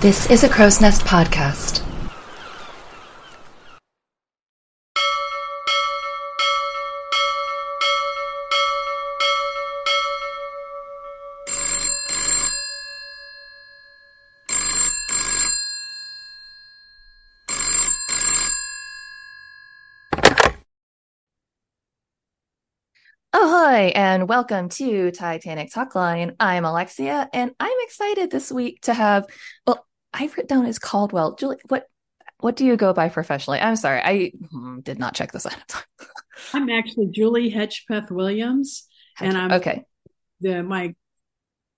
This is a Crow's Nest podcast. And welcome to Titanic Talkline. I'm Alexia, and I'm excited this week to have. Well, I've written down as Caldwell. Julie, what what do you go by professionally? I'm sorry, I hmm, did not check this out. I'm actually Julie Hedgepeth Williams, and I'm okay. The my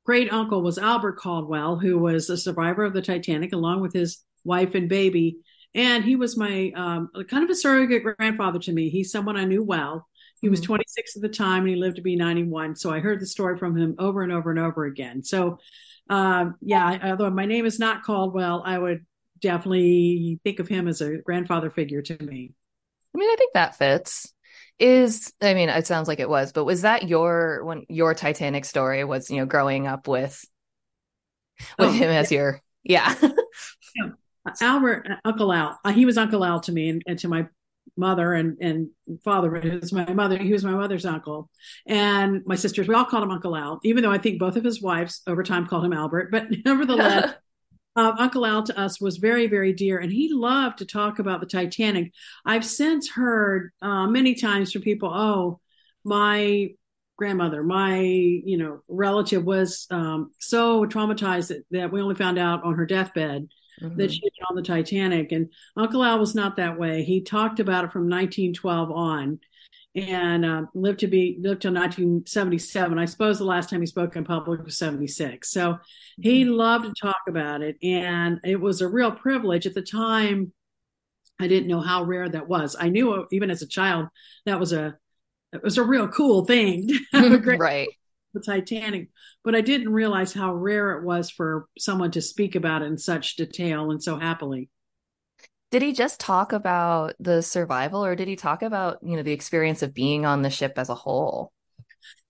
great uncle was Albert Caldwell, who was a survivor of the Titanic, along with his wife and baby. And he was my um, kind of a surrogate grandfather to me. He's someone I knew well he was mm-hmm. 26 at the time and he lived to be 91. So I heard the story from him over and over and over again. So, um, yeah, although my name is not Caldwell, I would definitely think of him as a grandfather figure to me. I mean, I think that fits. Is I mean, it sounds like it was, but was that your when your Titanic story was you know growing up with with oh, him as yeah. your yeah. yeah. Albert, Uncle Al, uh, he was Uncle Al to me and, and to my mother and and father was my mother he was my mother's uncle. And my sisters we all called him uncle al even though i think both of his wives over time called him albert but nevertheless uh, uncle al to us was very very dear and he loved to talk about the titanic. I've since heard uh, many times from people oh my grandmother my you know relative was um, so traumatized that, that we only found out on her deathbed mm-hmm. that she had on the Titanic. And Uncle Al was not that way. He talked about it from 1912 on and uh, lived to be lived till 1977. I suppose the last time he spoke in public was 76. So he mm-hmm. loved to talk about it, and it was a real privilege at the time. I didn't know how rare that was. I knew even as a child that was a it was a real cool thing. right the Titanic, but I didn't realize how rare it was for someone to speak about it in such detail and so happily. Did he just talk about the survival or did he talk about, you know, the experience of being on the ship as a whole?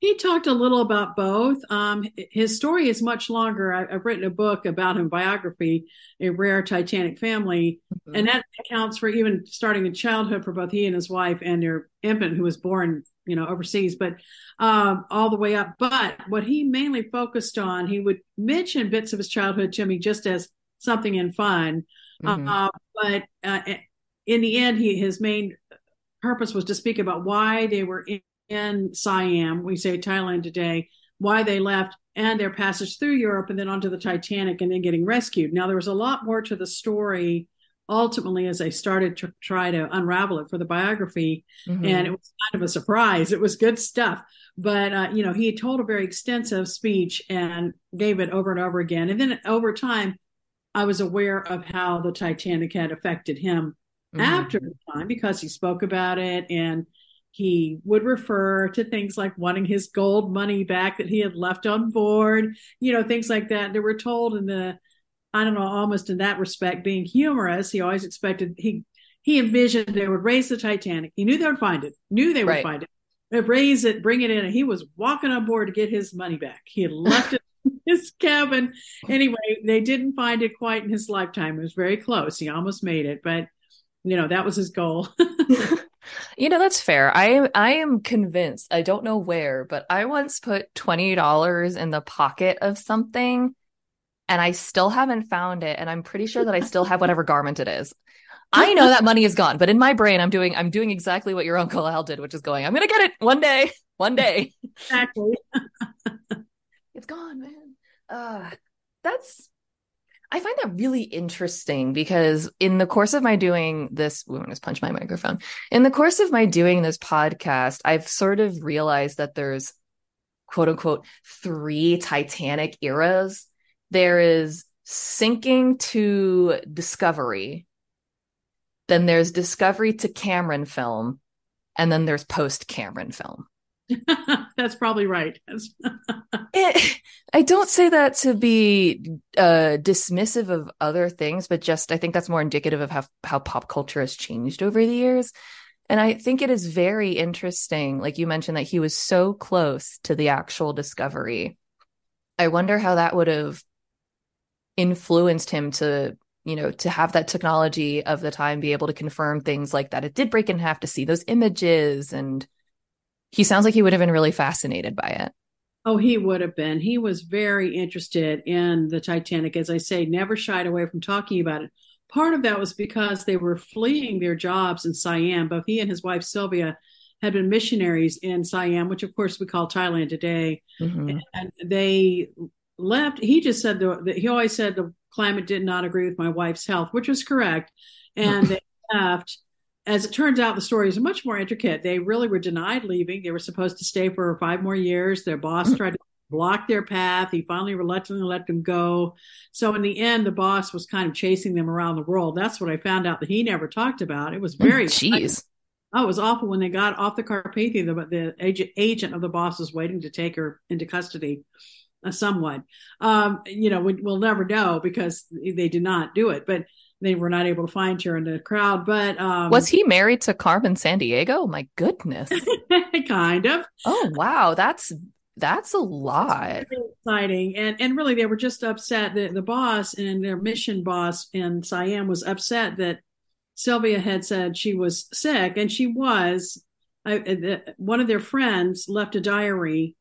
He talked a little about both. Um, his story is much longer. I, have written a book about him, biography, A Rare Titanic Family, mm-hmm. and that accounts for even starting in childhood for both he and his wife and their infant who was born you know overseas but um, all the way up. But what he mainly focused on he would mention bits of his childhood to me just as something in fun. Mm-hmm. uh, but uh, in the end he his main purpose was to speak about why they were in, in siam. We say thailand today why they left and their passage through europe and then onto the titanic and then getting rescued. Now there was a lot more to the story ultimately as I started to try to unravel it for the biography, mm-hmm. and it was kind of a surprise. It was good stuff, but uh, you know he told a very extensive speech and gave it over and over again, and then over time, I was aware of how the Titanic had affected him mm-hmm. after the time because he spoke about it and he would refer to things like wanting his gold money back that he had left on board, you know, things like that. They were told in the I don't know, almost in that respect, being humorous. He always expected he he envisioned they would raise the Titanic. He knew they would find it, knew they would right. find it. They'd raise it, bring it in, and he was walking on board to get his money back. He had left it in his cabin. Anyway, they didn't find it quite in his lifetime. It was very close. He almost made it, but you know, that was his goal. you know, that's fair. I I am convinced. I don't know where, but I once put $20 in the pocket of something and I still haven't found it. And I'm pretty sure that I still have whatever garment it is. I know that money is gone, but in my brain, I'm doing I'm doing exactly what your uncle Al did, which is going. I'm gonna get it one day, one day. Exactly. it's gone, man. Uh, that's. I find that really interesting because in the course of my doing this, to just punch my microphone. In the course of my doing this podcast, I've sort of realized that there's quote unquote three Titanic eras there is sinking to discovery then there's discovery to cameron film and then there's post cameron film. That's probably right. It, i don't say that to be uh, dismissive of other things but just i think that's more indicative of how, how pop culture has changed over the years. And i think it is very interesting like you mentioned that he was so close to the actual discovery. I wonder how that would have influenced him to you know to have that technology of the time be able to confirm things like that it did break in half to see those images and he sounds like he would have been really fascinated by it Oh, he would have been. He was very interested in the Titanic. As I say, never shied away from talking about it. Part of that was because they were fleeing their jobs in Siam. Both he and his wife Sylvia had been missionaries in Siam, which of course we call Thailand today. Mm-hmm. And they left. He just said that he always said the climate did not agree with my wife's health, which was correct. And they left as it turns out, the story is much more intricate. They really were denied leaving. They were supposed to stay for five more years. Their boss tried to block their path. He finally reluctantly let them go. So in the end, the boss was kind of chasing them around the world. That's what I found out that he never talked about. It was mm, very jeez. Oh, it was awful when they got off the Carpathia. The, the agent, agent of the boss was waiting to take her into custody. Uh, somewhat, um, you know, we, will never know because they did not do it. But they were not able to find her in the crowd. But um, was he married to Carmen Sandiego? My goodness, kind of. Oh wow, that's that's a lot. exciting, and and really they were just upset that the boss and their mission boss in Siam was upset that Sylvia had said she was sick, and she was. I, the, one of their friends left a diary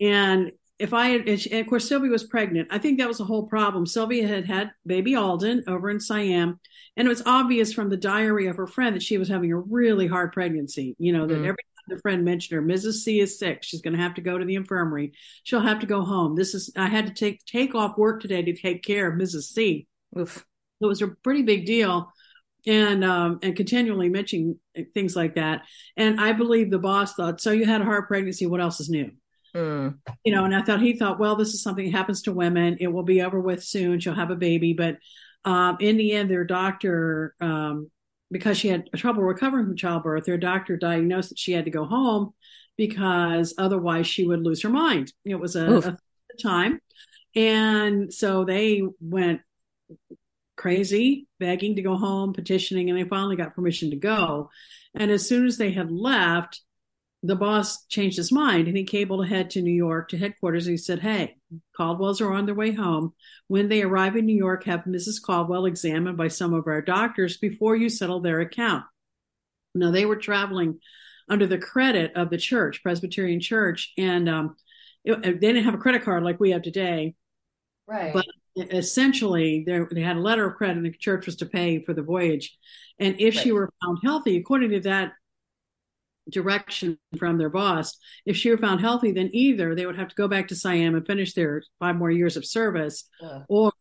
and if I had, and of course, Sylvia was pregnant. I think that was the whole problem. Sylvia had had baby Alden over in Siam, and it was obvious from the diary of her friend that she was having a really hard pregnancy. You know, that mm. every time the friend mentioned her, Mrs. C is sick. She's going to have to go to the infirmary. She'll have to go home. This is, I had to take, take off work today to take care of Mrs. C. Oof. It was a pretty big deal and um, and continually mentioning things like that. And I believe the boss thought, so you had a hard pregnancy. What else is new? Mm. You know, and I thought he thought, well, this is something that happens to women. It will be over with soon. She'll have a baby. But um, in the end, their doctor, um, because she had trouble recovering from childbirth, their doctor diagnosed that she had to go home because otherwise she would lose her mind. It was a, a time. And so they went crazy, begging to go home, petitioning, and they finally got permission to go. And as soon as they had left, the boss changed his mind and he cabled ahead to New York to headquarters. And he said, Hey, Caldwell's are on their way home. When they arrive in New York, have Mrs. Caldwell examined by some of our doctors before you settle their account. Now, they were traveling under the credit of the church, Presbyterian Church, and um, it, they didn't have a credit card like we have today. Right. But essentially, they had a letter of credit, and the church was to pay for the voyage. And if right. she were found healthy, according to that direction from their boss. If she were found healthy, then either they would have to go back to Siam and finish their five more years of service, yeah. or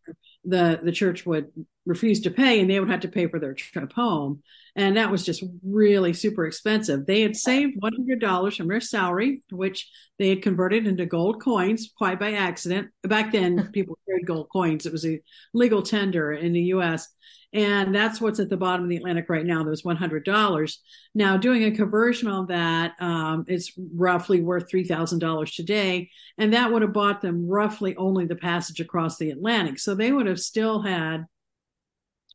the the church would refuse to pay and they would have to pay for their trip home. And that was just really super expensive. They had saved $100 from their salary, which they had converted into gold coins quite by accident. Back then, people carried gold coins. It was a legal tender in the US. And that's what's at the bottom of the Atlantic right now. Those $100. Now, doing a conversion on that, um, it's roughly worth $3,000 today. And that would have bought them roughly only the passage across the Atlantic. So they would have still had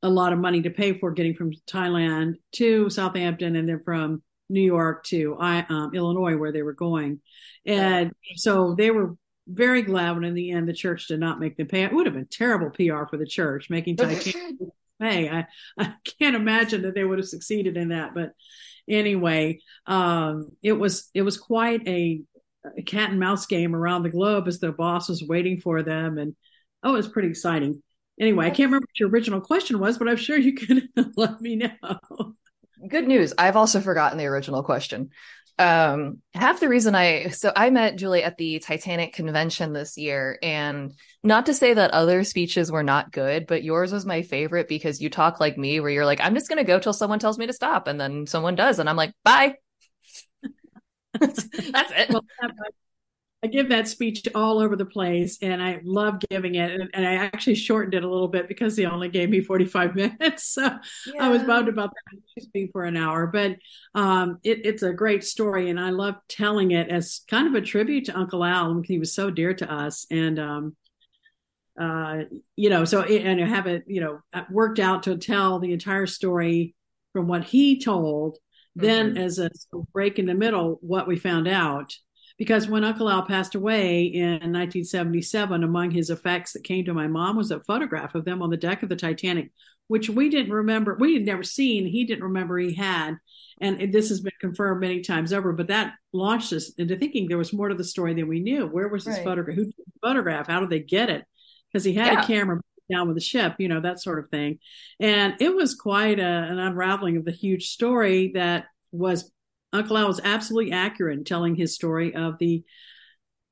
a lot of money to pay for getting from Thailand to Southampton and then from New York to um, Illinois, where they were going. And so they were very glad when in the end the church did not make them pay. It would have been terrible PR for the church making Titanic pay. I, I can't imagine that they would have succeeded in that. But anyway, um, it was it was quite a, a, cat and mouse game around the globe as the boss was waiting for them, and oh, it was pretty exciting. Anyway, I can't remember what your original question was, but I'm sure you can let me know. Good news. I've also forgotten the original question um half the reason i so i met julie at the titanic convention this year and not to say that other speeches were not good but yours was my favorite because you talk like me where you're like i'm just going to go till someone tells me to stop and then someone does and i'm like bye that's, that's it well, I give that speech all over the place and I love giving it. And, and, I actually shortened it a little bit because they only gave me 45 minutes. So yeah. I was bummed about that. I speak for an hour, but um, it, it's a great story. And I love telling it as kind of a tribute to Uncle Al. He was so dear to us. And, um, uh, you know, so, and I have it, you know, worked out to tell the entire story from what he told, mm-hmm. then as a break in the middle, what we found out because when Uncle Al passed away in 1977, among his effects that came to my mom was a photograph of them on the deck of the Titanic, which we didn't remember. We had never seen. He didn't remember he had. And this has been confirmed many times over, but that launched us into thinking there was more to the story than we knew. Where was this right. photograph? Who took the photograph? How did they get it? Because he had yeah. a camera down with the ship, you know, that sort of thing. And it was quite a, an unraveling of the huge story that was Uncle Al was absolutely accurate in telling his story of the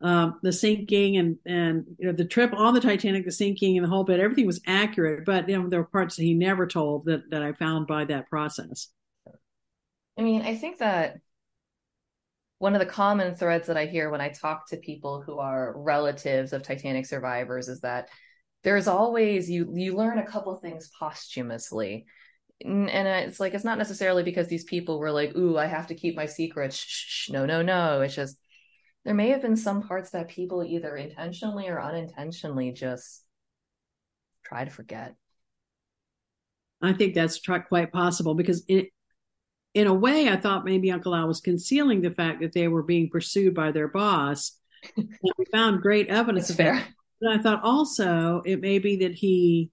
um, the sinking and and you know the trip on the Titanic, the sinking and the whole bit. Everything was accurate, but you know there were parts that he never told that that I found by that process. I mean, I think that one of the common threads that I hear when I talk to people who are relatives of Titanic survivors is that there's always you you learn a couple things posthumously and it's like it's not necessarily because these people were like ooh i have to keep my secret shh, shh, no no no. It's just there may have been some parts that people either intentionally or unintentionally just try to forget. I think that's quite possible because it in a way i thought maybe uncle al was concealing the fact that they were being pursued by their boss. We found great evidence of fair. But I thought also it may be that he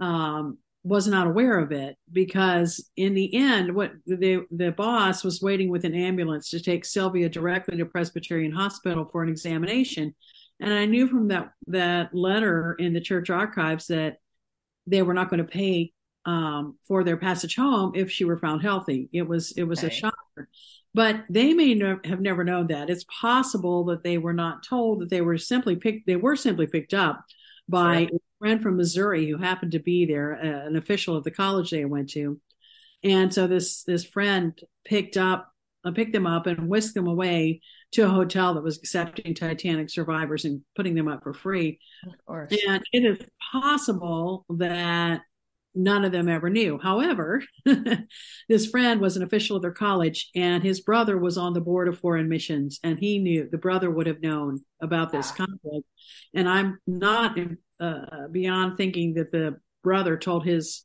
um, was not aware of it because in the end, what the the boss was waiting with an ambulance to take Sylvia directly to Presbyterian Hospital for an examination, and I knew from that that letter in the church archives that they were not going to pay um, for their passage home if she were found healthy. It was it was okay. a shocker but they may no, have never known that. It's possible that they were not told that they were simply picked. They were simply picked up by sure. a friend from Missouri who happened to be there, uh, an official of the college they went to, and so this this friend picked up uh, picked them up and whisked them away to a hotel that was accepting Titanic survivors and putting them up for free. And it is possible that none of them ever knew. However, this friend was an official of their college, and his brother was on the board of foreign missions, and he knew the brother would have known about this conflict. And I'm not uh, beyond thinking that the brother told his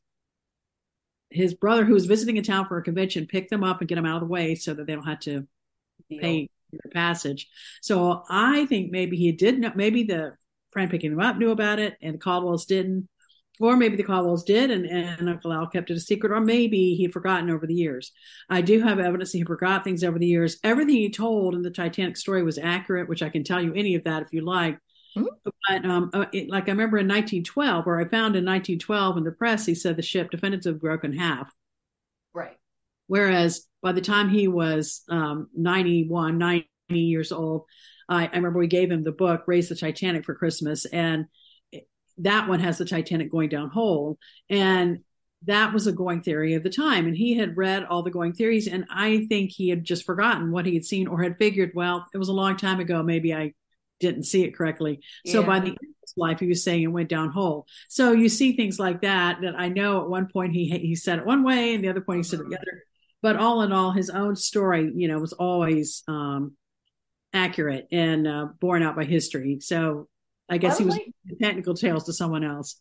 his brother, who was visiting a town for a convention, pick them up and get them out of the way so that they don't have to Deal. pay their passage. So I think maybe he did know. Maybe the friend picking them up knew about it, and the Caldwells didn't or maybe the Caldwells did and, and Uncle Al kept it a secret, or maybe he'd forgotten over the years. I do have evidence that he forgot things over the years. Everything he told in the Titanic story was accurate, which I can tell you any of that if you like. Mm-hmm. But um, uh, it, like I remember in 1912, or I found in 1912 in the press, he said the ship definitively broke in half. Right. Whereas by the time he was um, 91, 90 years old, I, I remember we gave him the book "Raise the Titanic" for Christmas, and that one has the Titanic going down whole. And that was a going theory of the time. And he had read all the going theories. And I think he had just forgotten what he had seen or had figured, well, it was a long time ago. Maybe I didn't see it correctly. Yeah. So by the end of his life, he was saying it went down whole. So you see things like that, that I know at one point he, he said it one way and the other point he said it the other. But all in all, his own story, you know, was always um, accurate and uh, borne out by history. So I guess I he was like, technical tales to someone else.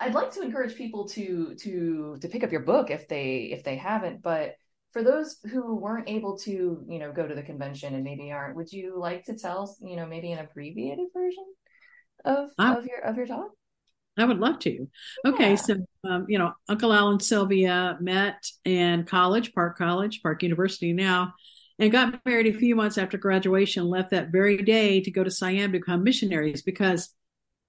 I'd like to encourage people to to to pick up your book if they if they haven't, but for those who weren't able to, you know, go to the convention and maybe aren't, would you like to tell, you know, maybe an abbreviated version of I, of your of your talk? I would love to. Yeah. Okay, so um, you know, Uncle Al and Sylvia met in college, Park College, Park University now, and got married a few months after graduation, left that very day to go to Siam to become missionaries. Because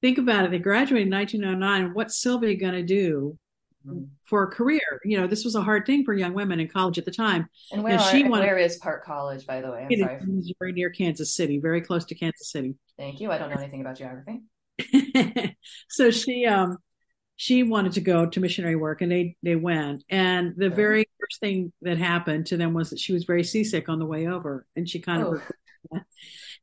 think about it, they graduated in 1909. What's Sylvia going to do mm-hmm. for a career? You know, this was a hard thing for young women in college at the time. And where, and she are, wanted, where is Park College, by the way? I'm sorry. Very near Kansas City, very close to Kansas City. Thank you. I don't know anything about geography. so she um she wanted to go to missionary work and they they went. And the very first thing that happened to them was that she was very seasick on the way over and she kind oh. of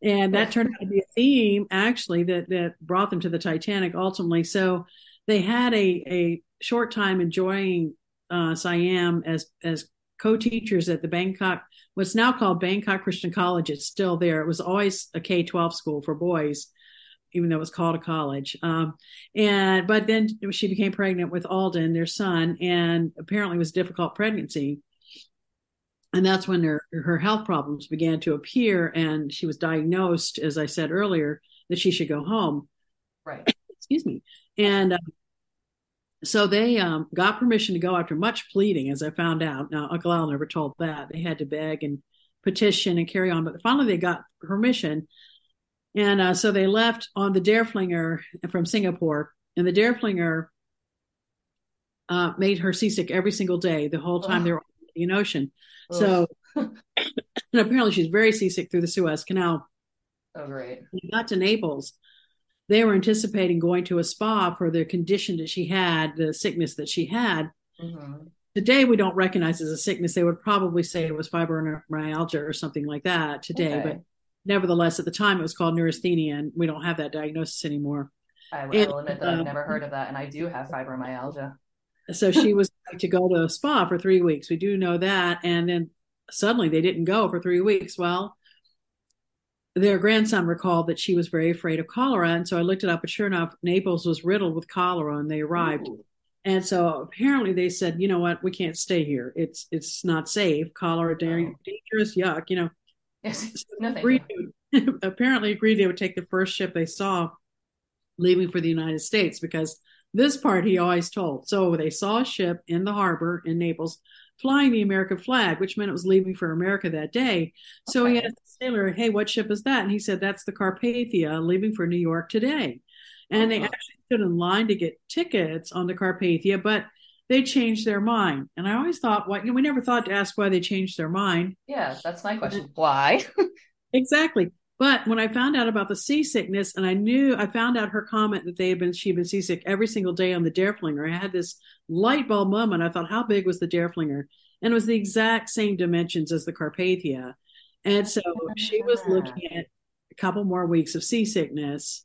and that turned out to be a theme actually that that brought them to the titanic ultimately. So they had a a short time enjoying uh, siam as as co-teachers at the bangkok what's now called bangkok christian college. It's still there. It was always a k-12 school for boys even though it was called a college. Um, and but then she became pregnant with Alden, their son, and apparently it was a difficult pregnancy. and that's when her her health problems began to appear, and she was diagnosed, as I said earlier, that she should go home. Right. Excuse me. And uh, so they um, got permission to go after much pleading, as I found out. Now, Uncle Al never told that. They had to beg and petition and carry on, but finally they got permission. And uh, so they left on the Derfflinger from Singapore, and the Derfflinger uh, made her seasick every single day the whole time they were on the Indian Ocean. So, and apparently she's very seasick through the Suez Canal. Oh, great. When they got to Naples, they were anticipating going to a spa for the condition that she had, the sickness that she had. Mm-hmm. Today, we don't recognize as a sickness. They would probably say it was fibromyalgia or something like that today. Okay. But nevertheless, at the time, it was called neurasthenia, and we don't have that diagnosis anymore. I, I And, will admit that uh, I've never heard of that, and I do have fibromyalgia. So she was to go to a spa for three weeks. We do know that. And then suddenly they didn't go for three weeks. Well, their grandson recalled that she was very afraid of cholera. And so I looked it up, But sure enough, Naples was riddled with cholera and they arrived. Ooh. And so apparently they said, you know what, we can't stay here. It's it's not safe. Cholera, da- dangerous, yuck. You know, Yes. No, agreed to, apparently agreed they would take the first ship they saw leaving for the United States because this part he always told. So they saw a ship in the harbor in Naples flying the American flag, which meant it was leaving for America that day. So he asked the sailor, Hey, what ship is that? And he said, That's the Carpathia leaving for New York today. And they Oh. actually stood in line to get tickets on the Carpathia, but they changed their mind. And I always thought, why? you know, we never thought to ask why they changed their mind. Yeah, that's my question. Why? Exactly. But when I found out about the seasickness, and I knew I found out her comment that they had been she'd been seasick every single day on the Derfflinger, I had this light bulb moment. I thought, how big was the Derfflinger? And it was the exact same dimensions as the Carpathia. And so she was looking at a couple more weeks of seasickness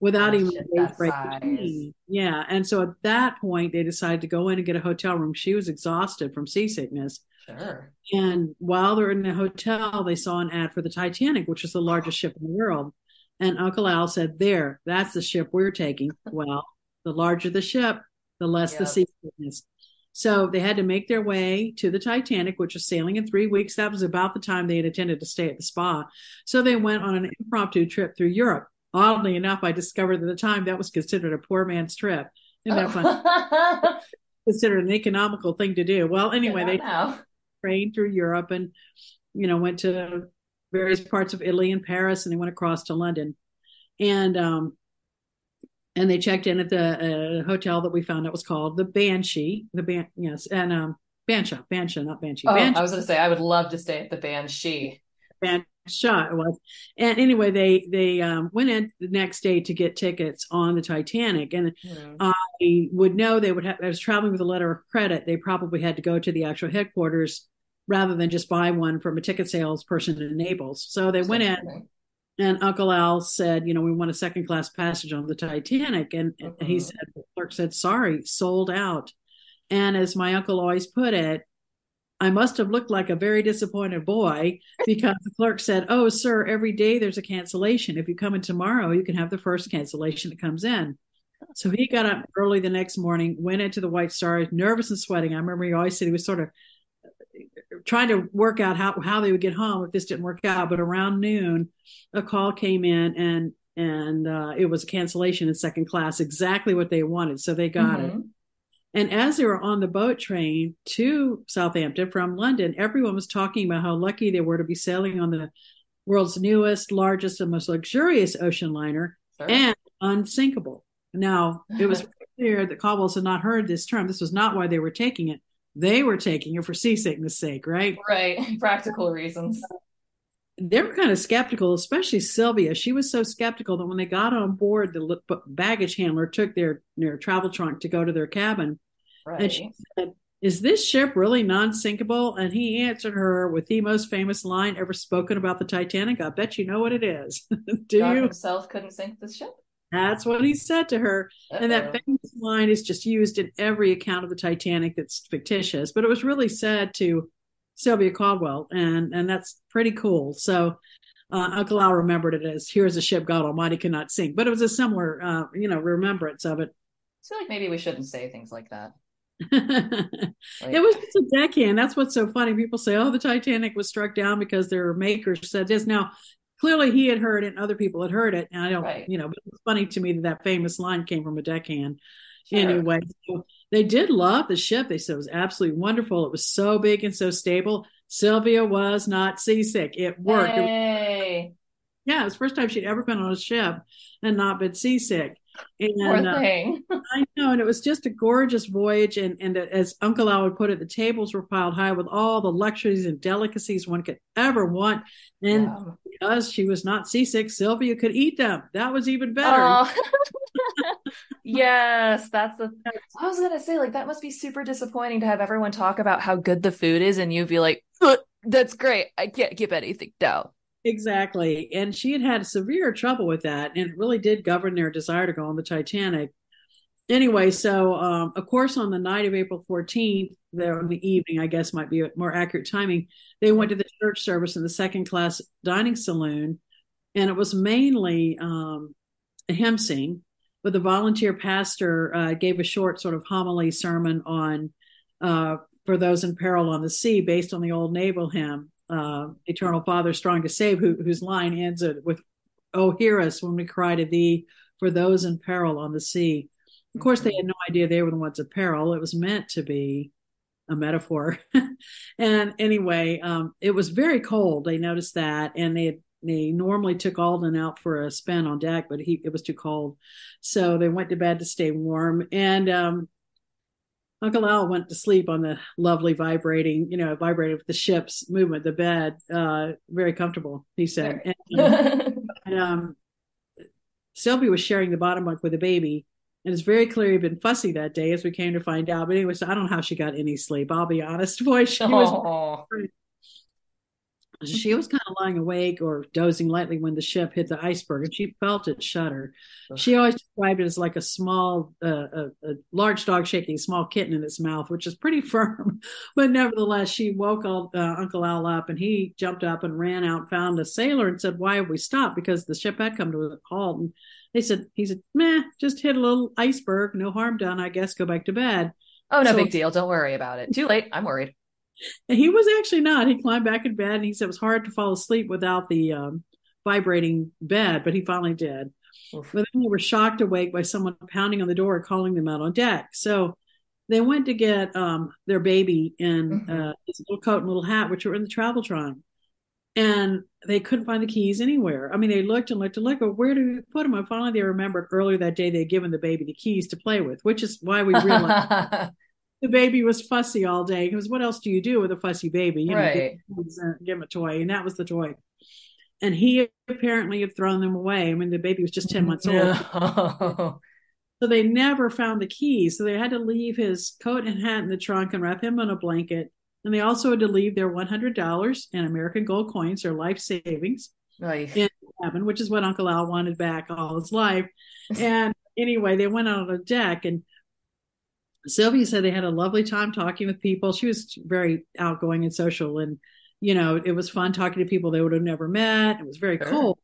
without Oh, even shit, a day's break Yeah. And so at that point, they decided to go in and get a hotel room. She was exhausted from seasickness. Sure. And while they're in the hotel, they saw an ad for the Titanic, which is the largest ship in the world. And Uncle Al said, There, that's the ship we're taking. Well, the larger the ship, the less the Yep. seasickness. So they had to make their way to the Titanic, which was sailing in three weeks. That was about the time they had intended to stay at the spa. So they went on an impromptu trip through Europe. Oddly enough, I discovered at the time that was considered a poor man's trip. Isn't that fun? Oh. Considered an economical thing to do. Well, anyway, they not now. trained through Europe and you know went to various parts of Italy and Paris and they went across to London and um and they checked in at the uh, hotel that we found out was called the Banshee the ban yes and um Bansha Bansha not Banshee Oh, I was going to say I would love to stay at the Banshee. Bansha it was and anyway they they um went in the next day to get tickets on the Titanic and Hmm. I would know they would have, I was traveling with a letter of credit. They probably had to go to the actual headquarters rather than just buy one from a ticket salesperson in Naples. So they went in and Uncle Al said, you know, we want a second class passage on the Titanic. And Mhm. he said, the clerk said, sorry, sold out. And as my uncle always put it, I must have looked like a very disappointed boy because the clerk said, Oh, sir, every day there's a cancellation. If you come in tomorrow, you can have the first cancellation that comes in. So he got up early the next morning, went into the White Star, nervous and sweating. I remember he always said he was sort of trying to work out how, how they would get home if this didn't work out. But around noon, a call came in and and uh, it was a cancellation in second class, exactly what they wanted. So they got it. And as they were on the boat train to Southampton from London, everyone was talking about how lucky they were to be sailing on the world's newest, largest, and most luxurious ocean liner Sure. and unsinkable. Now, it was clear that Caldwells had not heard this term. This was not why they were taking it. They were taking it for seasickness sake, right? right. Practical reasons. They were kind of skeptical, especially Sylvia. She was so skeptical that when they got on board, the baggage handler took their, their travel trunk to go to their cabin. Right. And she said, Is this ship really non sinkable? And he answered her with the most famous line ever spoken about the Titanic. I bet you know what it is. Do God you? himself couldn't sink this ship. That's what he said to her. And that famous line is just used in every account of the Titanic that's fictitious, but it was really said to Sylvia Caldwell, and and that's pretty cool. So uh, Uncle Al remembered it as "Here's a ship God Almighty cannot sink," but it was a similar, uh, you know, remembrance of it. I feel like maybe we shouldn't say things like that. it was just a deckhand. That's what's so funny. People say, "Oh, the Titanic was struck down because their makers said this." Now, clearly, he had heard it, and other people had heard it. And I don't, right. you know, but it's funny to me that that famous line came from a deckhand. Sure. Anyway, so they did love the ship. They said it was absolutely wonderful. It was so big and so stable. Sylvia was not seasick. It worked. Hey. It was, yeah, it was the first time she'd ever been on a ship and not been seasick. And, Poor uh, thing. Uh, I know, and it was just a gorgeous voyage. And and as Uncle Al would put it, the tables were piled high with all the luxuries and delicacies one could ever want. And yeah. because she was not seasick, Sylvia could eat them. That was even better. Oh. yes, that's the. I was gonna say, like, that must be super disappointing to have everyone talk about how good the food is, and you'd be like, "That's great. I can't keep anything down." Exactly. And she had had severe trouble with that, and it really did govern their desire to go on the Titanic. Anyway, so um, of course, on the night of April 14th, there in the evening, I guess might be a more accurate timing, they went to the church service in the second class dining saloon, and it was mainly um, a hymn sing, but the volunteer pastor uh, gave a short sort of homily sermon on uh, for those in peril on the sea based on the old naval hymn uh, Eternal Father, strong to save, who, whose line ends with, Oh, hear us when we cry to thee for those in peril on the sea. Of course, they had no idea they were the ones in peril. It was meant to be a metaphor. and anyway, um, it was very cold. They noticed that, and they had, they normally took Alden out for a spin on deck, but he it was too cold, so they went to bed to stay warm. And um, Uncle Al went to sleep on the lovely vibrating, you know, vibrating with the ship's movement, the bed, uh, very comfortable, he said. Sure. And, and, um, Sylvie was sharing the bottom bunk with a baby, and it's very clear he'd been fussy that day, as we came to find out. But anyway, so I don't know how she got any sleep. I'll be honest, boy, she was she was kind of lying awake or dozing lightly when the ship hit the iceberg, and she felt it shudder. She always described it as like a small, uh, a, a, large dog shaking a small kitten in its mouth, which is pretty firm. but nevertheless, she woke uh, Uncle Al up, and he jumped up and ran out, found a sailor, and said, "Why have we stopped?" Because the ship had come to a halt. And they said, "He said, meh, just hit a little iceberg, no harm done. I guess go back to bed." Oh, no so, big deal. Don't worry about it. Too late. I'm worried. And he was actually not. He climbed back in bed and he said it was hard to fall asleep without the um, vibrating bed, but he finally did. Oof. But then they were shocked awake by someone pounding on the door, calling them out on deck. So they went to get um, their baby in mm-hmm. uh, his little coat and little hat, which were in the travel trunk. And they couldn't find the keys anywhere. I mean, they looked and looked and looked, but where did we put them? And finally, they remembered earlier that day they had given the baby the keys to play with, which is why we realized the baby was fussy all day because what else do you do with a fussy baby? You right. know, give, give him a toy, and that was the toy. And he apparently had thrown them away. I mean, the baby was just ten months old. So they never found the keys. So they had to leave his coat and hat in the trunk and wrap him in a blanket. And they also had to leave their one hundred dollars and American gold coins, their life savings, right. in the cabin, which is what Uncle Al wanted back all his life. And anyway, they went out on the deck and Sylvia said they had a lovely time talking with people. She was very outgoing and social, and you know, it was fun talking to people they would have never met. It was very sure. cold.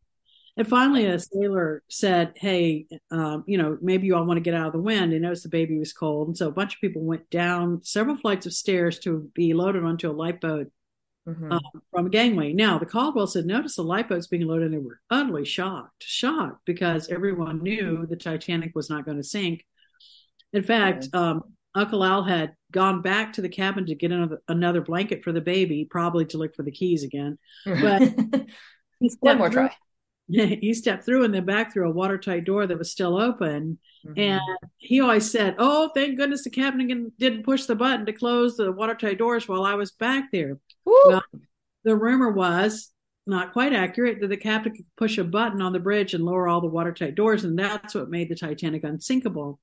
And finally, a sailor said, "Hey, um, you know, maybe you all want to get out of the wind." And noticed the baby was cold, and so a bunch of people went down several flights of stairs to be loaded onto a lifeboat mm-hmm. uh, from a gangway. Now, the Caldwell said, "Notice the lifeboats being loaded, and they were utterly shocked, shocked because everyone knew the Titanic was not going to sink." In fact, um, Uncle Al had gone back to the cabin to get another, another blanket for the baby, probably to look for the keys again. But one more through, try. He stepped through and then back through a watertight door that was still open. Mm-hmm. And he always said, Oh, thank goodness the captain didn't push the button to close the watertight doors while I was back there. Well, the rumor was not quite accurate that the captain could push a button on the bridge and lower all the watertight doors. And that's what made the Titanic unsinkable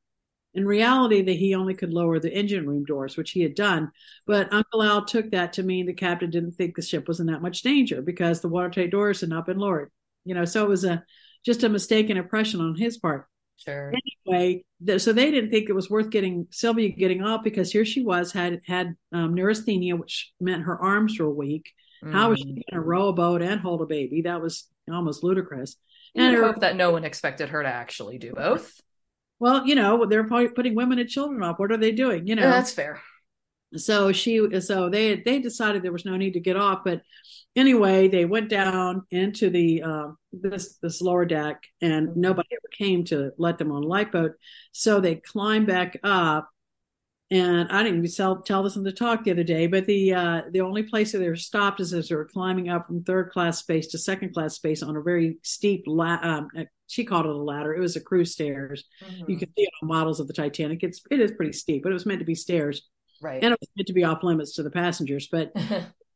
in reality that he only could lower the engine room doors, which he had done. But Uncle Al took that to mean the captain didn't think the ship was in that much danger because the watertight doors had not been lowered. You know, so it was a just a mistaken impression on his part. Sure. Anyway, th- so they didn't think it was worth getting Sylvia getting off because here she was had had um, neurasthenia, which meant her arms were weak. Mm. How was she mm. going to row a boat and hold a baby? That was almost ludicrous. And I hope that no one expected her to actually do both. Well, you know, they're probably putting women and children off. What are they doing? You know, Yeah, that's fair. so she so they they decided there was no need to get off but anyway they went down into the uh, this this lower deck and Mhm. nobody ever came to let them on a lifeboat so they climbed back up and i didn't even tell, tell this in the talk the other day but the uh, the only place that they were stopped is as they were climbing up from third class space to second class space on a very steep la- um, she called it a ladder it was a crew stairs Mhm. you can see it on models of the titanic it's it is pretty steep but it was meant to be stairs right. and it was meant to be off limits to the passengers. But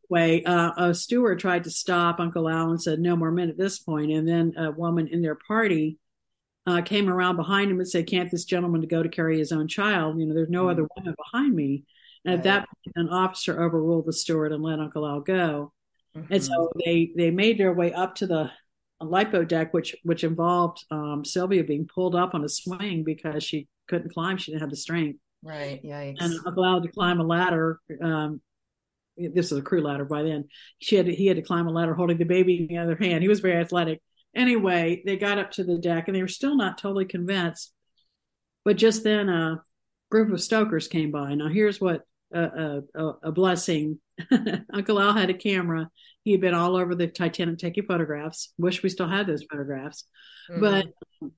anyway, uh, a steward tried to stop Uncle Al and said, "No more men at this point." And then a woman in their party uh, came around behind him and said, "Can't this gentleman to go to carry his own child? You know, there's no Mhm. other woman behind me." And at that point, an officer overruled the steward and let Uncle Al go. And Mhm. so they they made their way up to the lifeboat deck, which which involved um, Sylvia being pulled up on a swing because she couldn't climb; she didn't have the strength right. Yikes. and allowed to climb a ladder. Um, this was a crew ladder by then. She had to, he had to climb a ladder holding the baby in the other hand. He was very athletic. Anyway, they got up to the deck and they were still not totally convinced. But just then, a group of stokers came by. Now, here's what a, a, a blessing. Uncle Al had a camera. He had been all over the Titanic taking photographs. Wish we still had those photographs. Mhm. But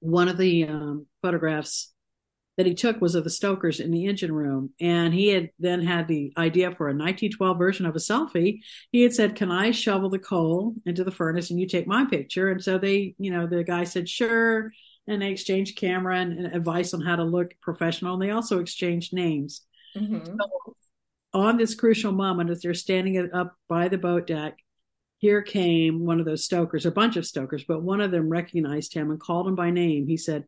one of the um, photographs that he took was of the Stokers in the engine room. And he had then had the idea for a 1912 version of a selfie. He had said, Can I shovel the coal into the furnace and you take my picture? And so they, you know, the guy said, Sure. And they exchanged camera and, and advice on how to look professional. And they also exchanged names. Mhm. So on this crucial moment, as they're standing up by the boat deck, here came one of those stokers, a bunch of stokers, but one of them recognized him and called him by name. He said,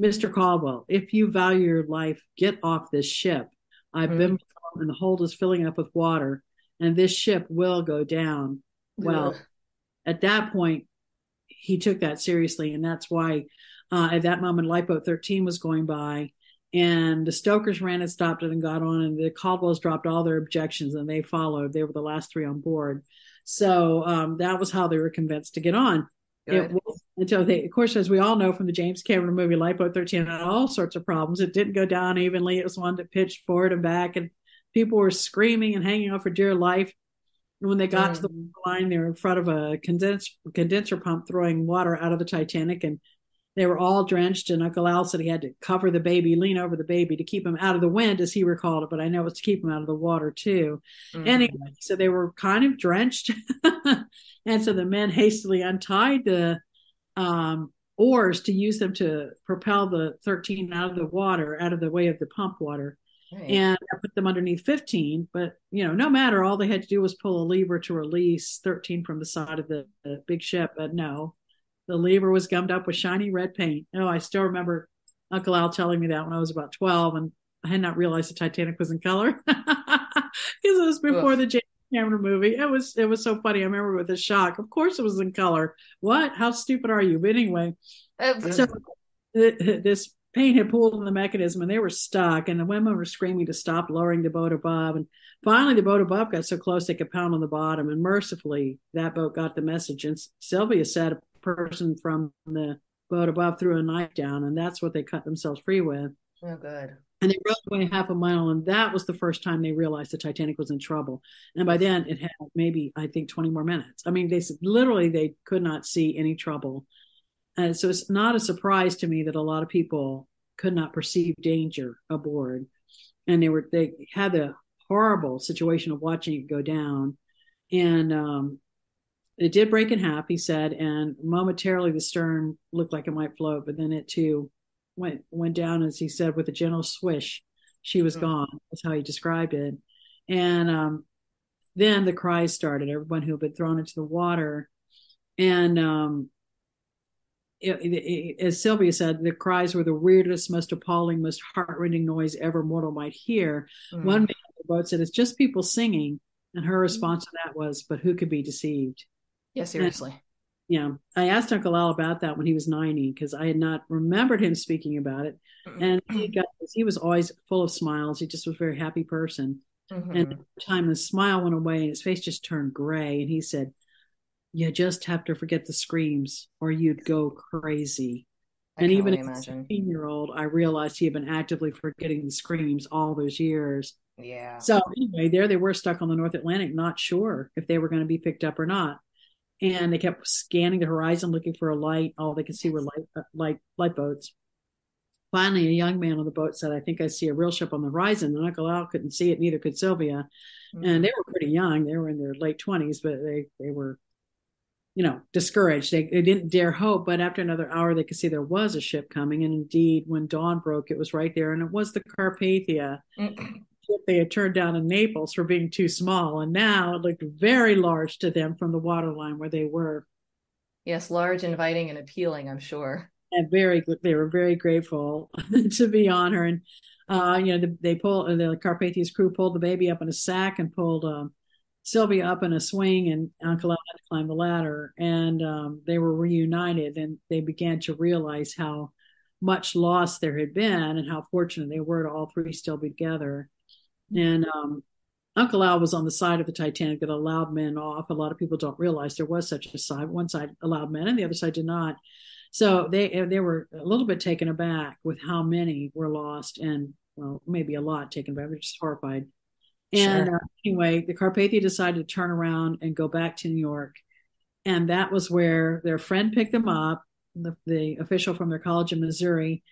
Mr. Caldwell, if you value your life, get off this ship. I've Mhm. been and the hold is filling up with water, and this ship will go down. Well, at that point, he took that seriously, and that's why uh, at that moment, Lifeboat 13 was going by, and the Stokers ran and stopped it and got on, and the Caldwells dropped all their objections and they followed. They were the last three on board. So um, that was how they were convinced to get on. Good. It was until they, of course, as we all know from the James Cameron movie Lifeboat 13, had all sorts of problems. It didn't go down evenly. It was one that pitched forward and back, and people were screaming and hanging on for dear life. And when they got to the Mm. line, they were in front of a condens- condenser pump throwing water out of the Titanic, and they were all drenched. And Uncle Al said he had to cover the baby, lean over the baby to keep him out of the wind, as he recalled it. But I know it's to keep him out of the water too. Mhm. Anyway, so they were kind of drenched. and so the men hastily untied the um, oars to use them to propel the 13 out of the water, out of the way of the pump water. Right. And I put them underneath 15. But, you know, no matter, all they had to do was pull a lever to release 13 from the side of the, the big ship. But no, the lever was gummed up with shiny red paint. Oh, I still remember Uncle Al telling me that when I was about 12. And I had not realized the Titanic was in color because it was before Ugh. the James Cameron movie. It was it was so funny. I remember with a shock. Of course, it was in color. What? How stupid are you? But anyway, so th- this paint had pulled in the mechanism, and they were stuck. And the women were screaming to stop lowering the boat above. And finally, the boat above got so close they could pound on the bottom. And mercifully, that boat got the message. And Sylvia said person from the boat above threw a knife down, and that's what they cut themselves free with. oh, good. And they rowed away half a mile, and that was the first time they realized the Titanic was in trouble. And by then, it had maybe I think twenty more minutes. I mean, they said literally they could not see any trouble, and so it's not a surprise to me that a lot of people could not perceive danger aboard, and they were they had the horrible situation of watching it go down, and um, it did break in half. He said, and momentarily the stern looked like it might float, but then it too went went down as he said with a gentle swish she was Mm. gone that's how he described it and um, then the cries started everyone who had been thrown into the water and um, it, it, it- as sylvia said the cries were the weirdest most appalling most heartrending noise ever mortal might hear Mm. one man on the boat said it's just people singing and her response to that was but who could be deceived Yeah, seriously. yeah i asked uncle al about that when he was 90 because i had not remembered him speaking about it and he got he was always full of smiles he just was a very happy person Mhm. and the time the smile went away and his face just turned gray and he said you just have to forget the screams or you'd go crazy and even as a 16 year old, I realized he had been actively forgetting the screams all those years. Yeah. So anyway, there they were stuck on the North Atlantic, not sure if they were going to be picked up or not. And they kept scanning the horizon, looking for a light. All they could see were light, uh, light, light boats. Finally, a young man on the boat said, "I think I see a real ship on the horizon." And Uncle Al couldn't see it, neither could Sylvia. Mm-hmm. And they were pretty young; they were in their late twenties, but they they were you know, discouraged. They, they didn't dare hope, but after another hour, they could see there was a ship coming. And indeed, when dawn broke, it was right there, and it was the Carpathia. They had turned down in Naples for being too small, and now it looked very large to them from the waterline where they were. Yes, large, inviting, and appealing. I'm sure. And very, they were very grateful to be on her. And uh, you know, the, they pulled the Carpathia's crew pulled the baby up in a sack and pulled. Um, Sylvia up in a swing and Uncle Al had to climb the ladder. And um, they were reunited and they began to realize how much loss there had been and how fortunate they were to all three still be together. And um, Uncle Al was on the side of the Titanic that allowed men off. A lot of people don't realize there was such a side. One side allowed men and the other side did not. So they they were a little bit taken aback with how many were lost and well maybe a lot taken aback. They're just horrified. And sure. uh, anyway, the Carpathia decided to turn around and go back to New York. And that was where their friend picked them up, the, the official from their college in Missouri,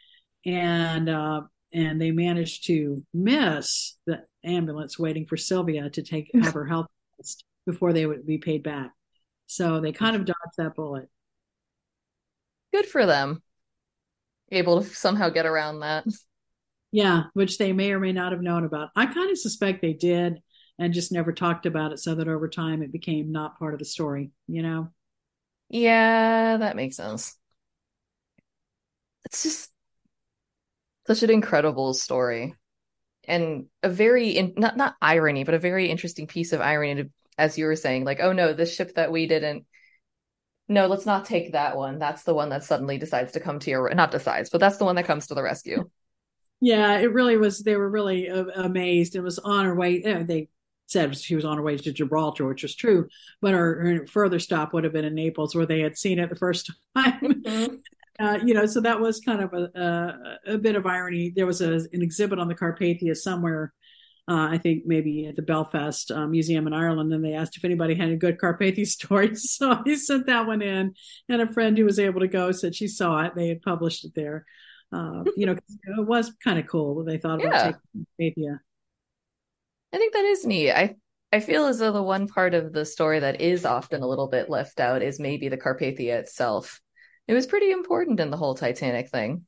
and uh, and they managed to miss the ambulance waiting for Sylvia to take have her health test before they would be paid back. So they kind of dodged that bullet. Good for them. Able to somehow get around that. Yeah, which they may or may not have known about. I kind of suspect they did and just never talked about it so that over time it became not part of the story, you know? Yeah, that makes sense. It's just such an incredible story and a very in, not not irony but a very interesting piece of irony to, as you were saying like oh no this ship that we didn't no let's not take that one that's the one that suddenly decides to come to your not decides but that's the one that comes to the rescue yeah, it really was. They were really uh, amazed. It was on her way. You know, they said she was on her way to Gibraltar, which was true, but her, her, further stop would have been in Naples, where they had seen it the first time. Mm-hmm. Uh, you know, so that was kind of a, a, a bit of irony. There was a, an exhibit on the Carpathia somewhere. Uh, I think maybe at the Belfast uh, Museum in Ireland, and they asked if anybody had any good Carpathia stories. So I sent that one in, and a friend who was able to go said she saw it. They had published it there uh, you know, it was kind of cool that they thought about yeah. taking Arcadia. I think that is neat. I I feel as though the one part of the story that is often a little bit left out is maybe the Carpathia itself. It was pretty important in the whole Titanic thing.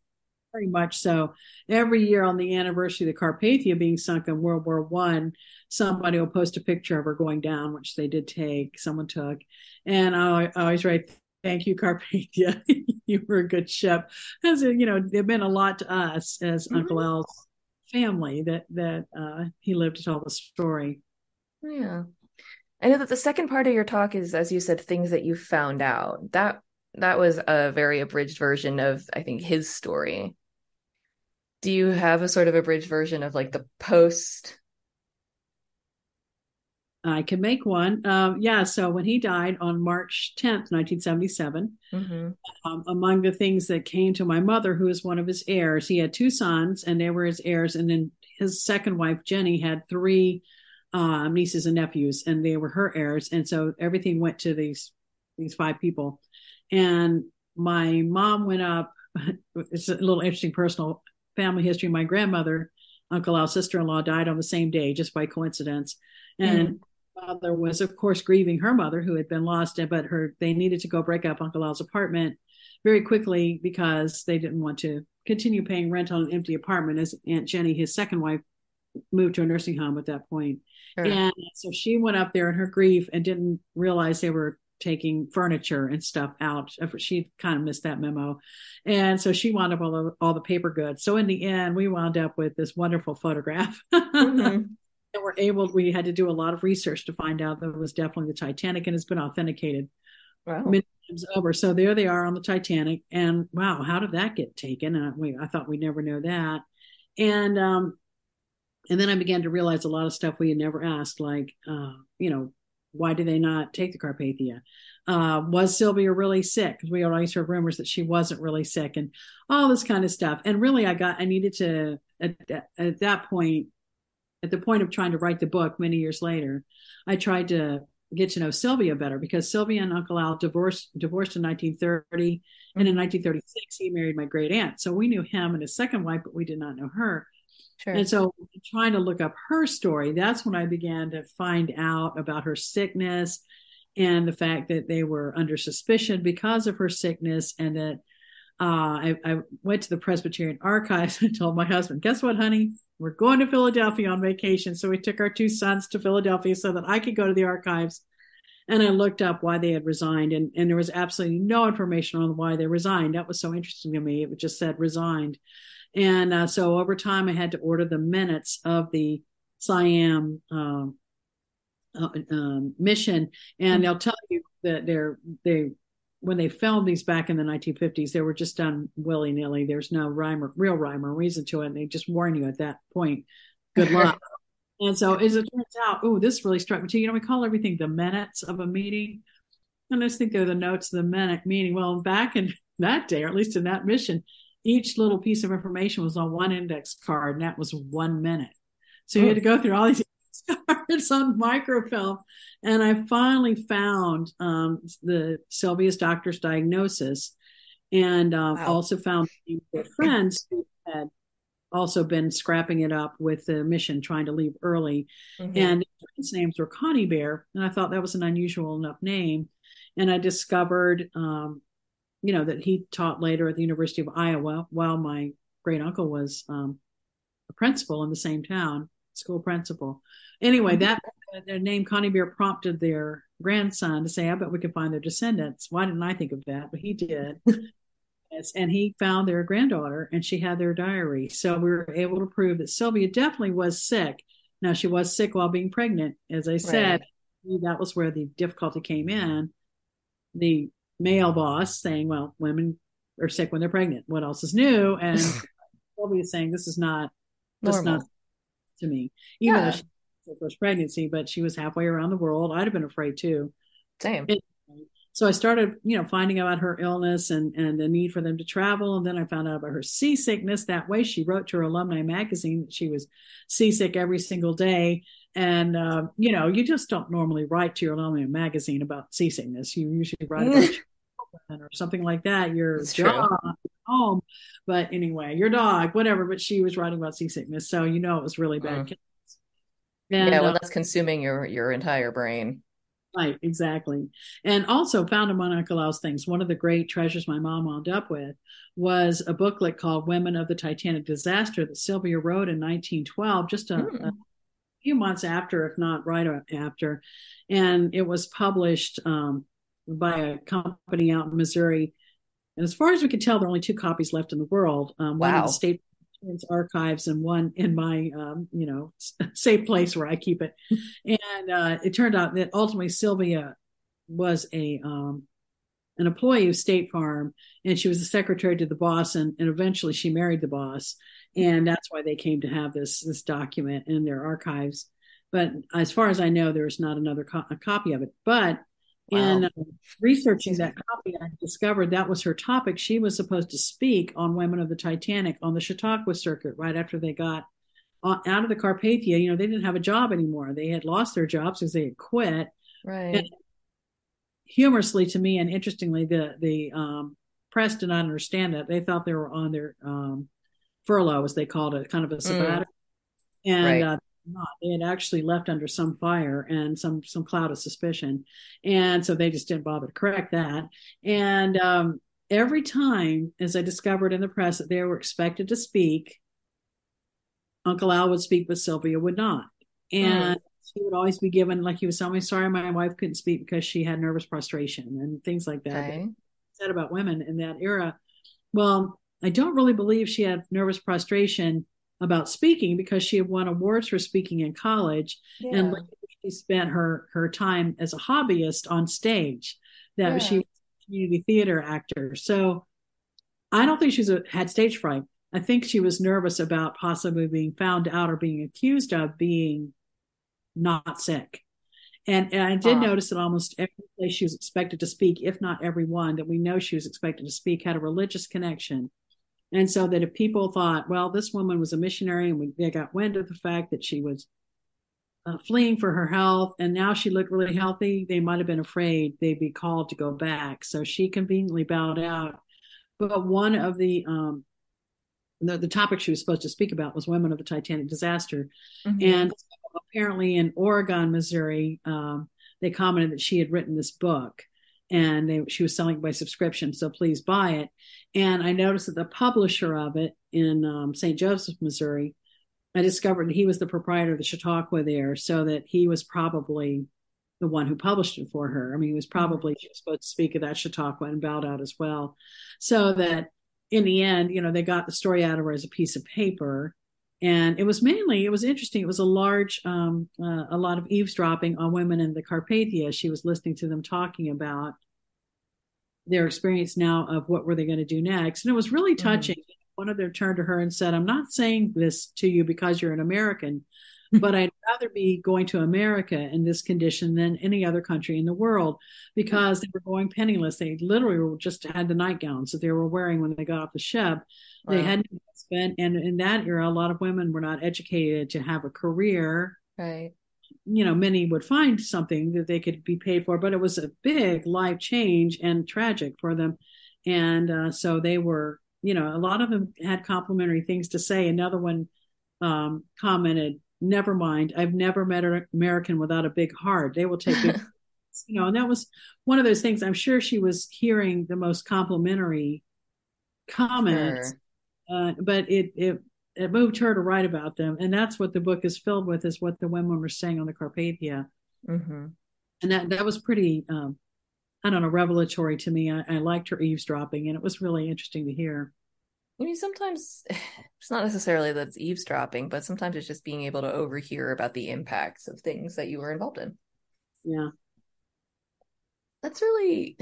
Very much so. Every year on the anniversary of the Carpathia being sunk in World War One, somebody will post a picture of her going down, which they did take. Someone took, and I, I always write, "Thank you, Carpathia. you were a good ship. As you know, it meant a lot to us as mm-hmm. Uncle Al's family that that uh, he lived to tell the story. Yeah, I know that the second part of your talk is, as you said, things that you found out. That that was a very abridged version of, I think, his story. Do you have a sort of abridged version of like the post I can make one. Um, yeah, so when he died on March 10th, 1977, mm-hmm. um, among the things that came to my mother, who is one of his heirs, he had two sons and they were his heirs. And then his second wife, Jenny, had three uh, nieces and nephews, and they were her heirs. And so everything went to these these five people. And my mom went up. It's a little interesting personal family history. My grandmother, Uncle Al's sister in law, died on the same day, just by coincidence. And mm father was, of course, grieving her mother who had been lost, but her they needed to go break up Uncle Al's apartment very quickly because they didn't want to continue paying rent on an empty apartment. As Aunt Jenny, his second wife, moved to a nursing home at that point. Sure. and so she went up there in her grief and didn't realize they were taking furniture and stuff out. She kind of missed that memo. And so she wound up all the, all the paper goods. So in the end, we wound up with this wonderful photograph. Mm-hmm and we're able we had to do a lot of research to find out that it was definitely the titanic and it's been authenticated wow. many times over so there they are on the titanic and wow how did that get taken and we, i thought we'd never know that and um and then i began to realize a lot of stuff we had never asked like uh you know why did they not take the Carpathia? Uh, was Sylvia really sick? Because we always heard rumors that she wasn't really sick, and all this kind of stuff. And really, I got I needed to at, at that point, at the point of trying to write the book many years later, I tried to get to know Sylvia better because Sylvia and Uncle Al divorced divorced in 1930, mm-hmm. and in 1936 he married my great aunt. So we knew him and his second wife, but we did not know her. Sure. And so, trying to look up her story, that's when I began to find out about her sickness and the fact that they were under suspicion because of her sickness, and that uh, I, I, went to the Presbyterian Archives and told my husband, "Guess what, honey? We're going to Philadelphia on vacation." So we took our two sons to Philadelphia so that I could go to the archives. And I looked up why they had resigned, and, and there was absolutely no information on why they resigned. That was so interesting to me. It just said resigned. And uh, so over time, I had to order the minutes of the Siam um, uh, um, mission, and mm-hmm. they'll tell you that they're they when they filmed these back in the 1950s, they were just done willy nilly. There's no rhyme or real rhyme or reason to it, and they just warn you at that point. Good luck. and so, as it turns out, oh, this really struck me too. You know, we call everything the minutes of a meeting. And I just think they're the notes of the minute meeting. Well, back in that day, or at least in that mission, each little piece of information was on one index card, and that was one minute. So you had to go through all these cards on microfilm. And I finally found um, the Sylvia's doctor's diagnosis and uh, wow. also found friends who had also been scrapping it up with the mission trying to leave early. Mm-hmm. And his names were Conybeare, And I thought that was an unusual enough name. And I discovered um, you know, that he taught later at the University of Iowa while my great uncle was um, a principal in the same town, school principal. Anyway, mm-hmm. that their name Conybeare prompted their grandson to say, I bet we can find their descendants. Why didn't I think of that? But he did. and he found their granddaughter and she had their diary. So we were able to prove that Sylvia definitely was sick. Now, she was sick while being pregnant. As I said, right. that was where the difficulty came in. The male boss saying, well, women are sick when they're pregnant. What else is new? And Sylvia is saying, this is not, this not to me, even yeah. though she was first pregnancy, but she was halfway around the world. I'd have been afraid too. Same. so I started, you know, finding out her illness and, and the need for them to travel. And then I found out about her seasickness. That way she wrote to her alumni magazine that she was seasick every single day and uh, you know you just don't normally write to your alumni magazine about seasickness you usually write about or something like that your That's job home but anyway your dog whatever but she was writing about seasickness so you know it was really bad mm. and, yeah well uh, that's consuming your your entire brain Right, exactly. And also found among Uncle Al's things, one of the great treasures my mom wound up with was a booklet called Women of the Titanic Disaster that Sylvia wrote in 1912, just a, mm. a few months after, if not right after. And it was published um, by a company out in Missouri. And as far as we can tell, there are only two copies left in the world. Um, wow. One in the state archives and one in my, um, you know, safe place where I keep it. and uh, it turned out that ultimately Sylvia was a um, an employee of State Farm, and she was the secretary to the boss, and, and eventually she married the boss and that's why they came to have this this document in their archives. But as far as I know, there's not another co- copy of it. But wow. in uh, researching that copy, I discovered that was her topic. She was supposed to speak on women of the Titanic on the Chautauqua circuit right after they got out of the Carpathia. You know, they didn't have a job anymore. They had lost their jobs because they had quit. Right. And humorously to me, and interestingly, the the um, press did not understand that. They thought they were on their um, furlough, as they called it, kind of a mm. sabbatical. Mm. And right. uh, not. They had actually left under some fire and some some cloud of suspicion, and so they just didn't bother to correct that. And um, every time, as I discovered in the press, that they were expected to speak, Uncle Al would speak, but Sylvia would not, and. Mm. She would always be given, like he was telling me, sorry, my wife couldn't speak because she had nervous prostration and things like that. Okay. Said about women in that era. Well, I don't really believe she had nervous prostration about speaking because she had won awards for speaking in college yeah. and she spent her her time as a hobbyist on stage that yeah. she was a community theater actor so i don't think she's a, had stage fright i think she was nervous about possibly being found out or being accused of being not sick And, and I did notice that almost every place she was expected to speak, if not every one that we know she was expected to speak, had a religious connection. And so that if people thought, well, this woman was a missionary and we, they got wind of the fact that she was uh, fleeing for her health and now she looked really healthy, they might have been afraid they'd be called to go back. So she conveniently bowed out. But one of the um, the, the topic she was supposed to speak about was women of the Titanic disaster. Mm-hmm. And apparently in Oregon, Missouri, um, they commented that she had written this book and they, she was selling it by subscription. So please buy it. And I noticed that the publisher of it in um, St. Joseph, Missouri, I discovered that he was the proprietor of the Chautauqua there, so that he was probably the one who published it for her. I mean, he was mm-hmm. probably she was supposed to speak at that Chautauqua and bowed out as well. So that in the end, you know, they got the story out of her as a piece of paper. And it was mainly, it was interesting. It was a large, um, uh, a lot of eavesdropping on women in the Carpathia. She was listening to them talking about their experience now of what were they going to do next. And it was really mm-hmm. touching. Mm-hmm. One of them turned to her and said, I'm not saying this to you because you're an American, but I'd rather be going to America in this condition than any other country in the world because they were going penniless. They literally just had the nightgowns that they were wearing when they got off the ship. Wow. They hadn't spent, and in that era, a lot of women were not educated to have a career. Right. You know, many would find something that they could be paid for, but it was a big life change and tragic for them. And uh, so they were, you know, a lot of them had complimentary things to say. Another one um, commented, never mind. I've never met an American without a big heart. They will take big, you know, and that was one of those things. I'm sure she was hearing the most complimentary comments, sure. uh, but it, it, it moved her to write about them. And that's what the book is filled with is what the women were saying on the Carpathia. Mm-hmm. And that, that was pretty, um, I don't know, revelatory to me. I, I liked her eavesdropping and it was really interesting to hear. I mean, sometimes it's not necessarily that it's eavesdropping, but sometimes it's just being able to overhear about the impacts of things that you were involved in. Yeah. That's really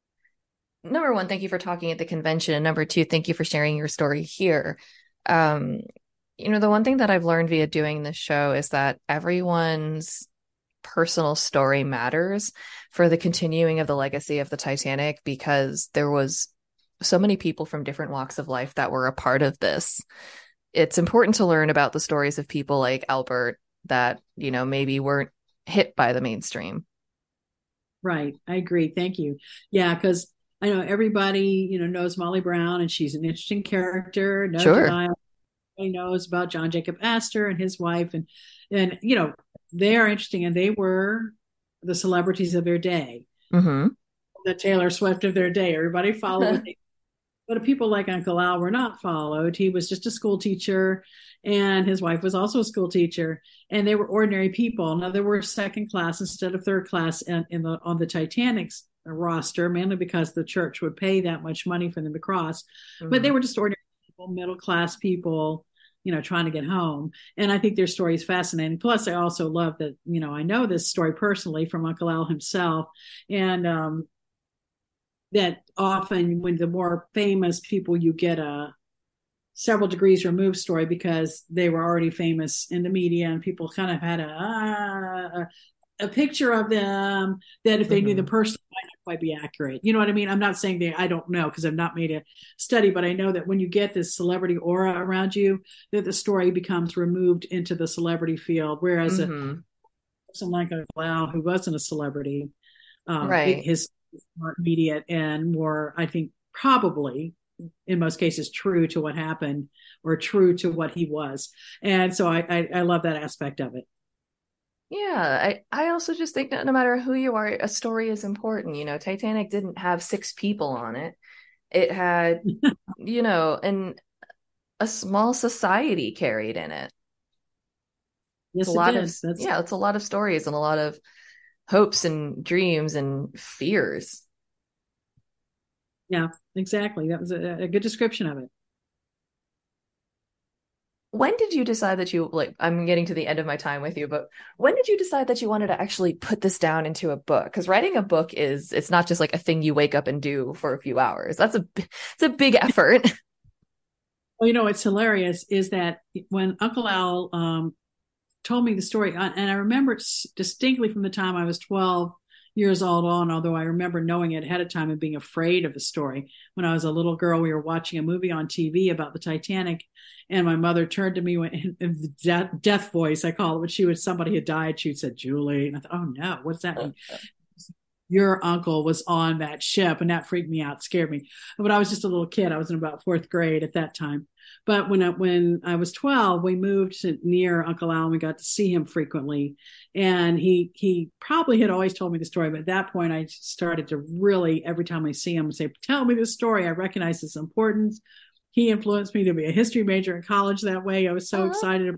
number one, thank you for talking at the convention. And number two, thank you for sharing your story here. Um, you know, the one thing that I've learned via doing this show is that everyone's personal story matters for the continuing of the legacy of the Titanic because there was so many people from different walks of life that were a part of this. It's important to learn about the stories of people like Albert that, you know, maybe weren't hit by the mainstream. Right. I agree. Thank you. Yeah, because I know everybody, you know, knows Molly Brown and she's an interesting character. No sure. Denial. Everybody knows about John Jacob Astor and his wife and and you know, they are interesting and they were the celebrities of their day. Mm-hmm. The Taylor Swift of their day. Everybody followed what they but people like Uncle Al were not followed. He was just a school teacher, and his wife was also a school teacher, and they were ordinary people. Now they were second class instead of third class in, in the on the Titanic's roster, mainly because the church would pay that much money for them to cross. Mm-hmm. But they were just ordinary people, middle class people, you know, trying to get home. And I think their story is fascinating. Plus, I also love that, you know, I know this story personally from Uncle Al himself. And um, that often when the more famous people you get a several degrees removed story because they were already famous in the media and people kind of had a uh, a picture of them that if they mm-hmm. knew the mm-hmm. person might not quite be accurate. You know what I mean? I'm not saying they I don't know because I've not made a study, but I know that when you get this celebrity aura around you, that the story becomes removed into the celebrity field. Whereas mm-hmm. a person like a Lau who wasn't a celebrity, um, right. his more immediate and more, I think, probably in most cases true to what happened or true to what he was. And so I, I, I love that aspect of it. Yeah, I, I also just think that no matter who you are, a story is important. You know, Titanic didn't have six people on it. It had, you know, and a small society carried in it. Yes, it's a lot of yeah, it's a lot of stories and a lot of hopes and dreams and fears. Yeah, exactly. That was a, a good description of it. When did you decide that you like I'm getting to the end of my time with you, but when did you decide that you wanted to actually put this down into a book? Cuz writing a book is it's not just like a thing you wake up and do for a few hours. That's a it's a big effort. Well, you know, what's hilarious is that when Uncle Al um, told me the story, uh, and I remember it distinctly from the time I was 12 years old on, although I remember knowing it ahead of time and being afraid of the story. When I was a little girl, we were watching a movie on TV about the Titanic, and my mother turned to me in, in death, death voice, I call it, when she was somebody had died, she said, Julie. And I thought, oh no, what's that mean? Your uncle was on that ship and that freaked me out scared me. But i was just a little kid i was in about fourth grade at that time. But when I, when I was 12 we moved to near uncle al and we got to see him frequently. And he he probably had always told me the story but at that point i started to really every time i see him say tell me the story. I recognize its importance. He influenced me to be a history major in college that way. I was so uh-huh. excited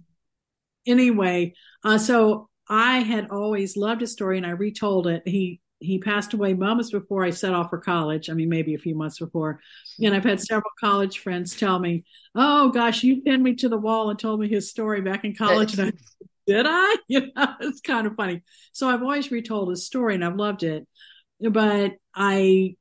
anyway uh, so I had always loved his story and I retold it. He he passed away moments before I set off for college. I mean, maybe a few months before. And I've had several college friends tell me, "Oh gosh, you pinned me to the wall and told me his story back in college." and I, did I? You know, it's kind of funny. So I've always retold his story, and I've loved it. But I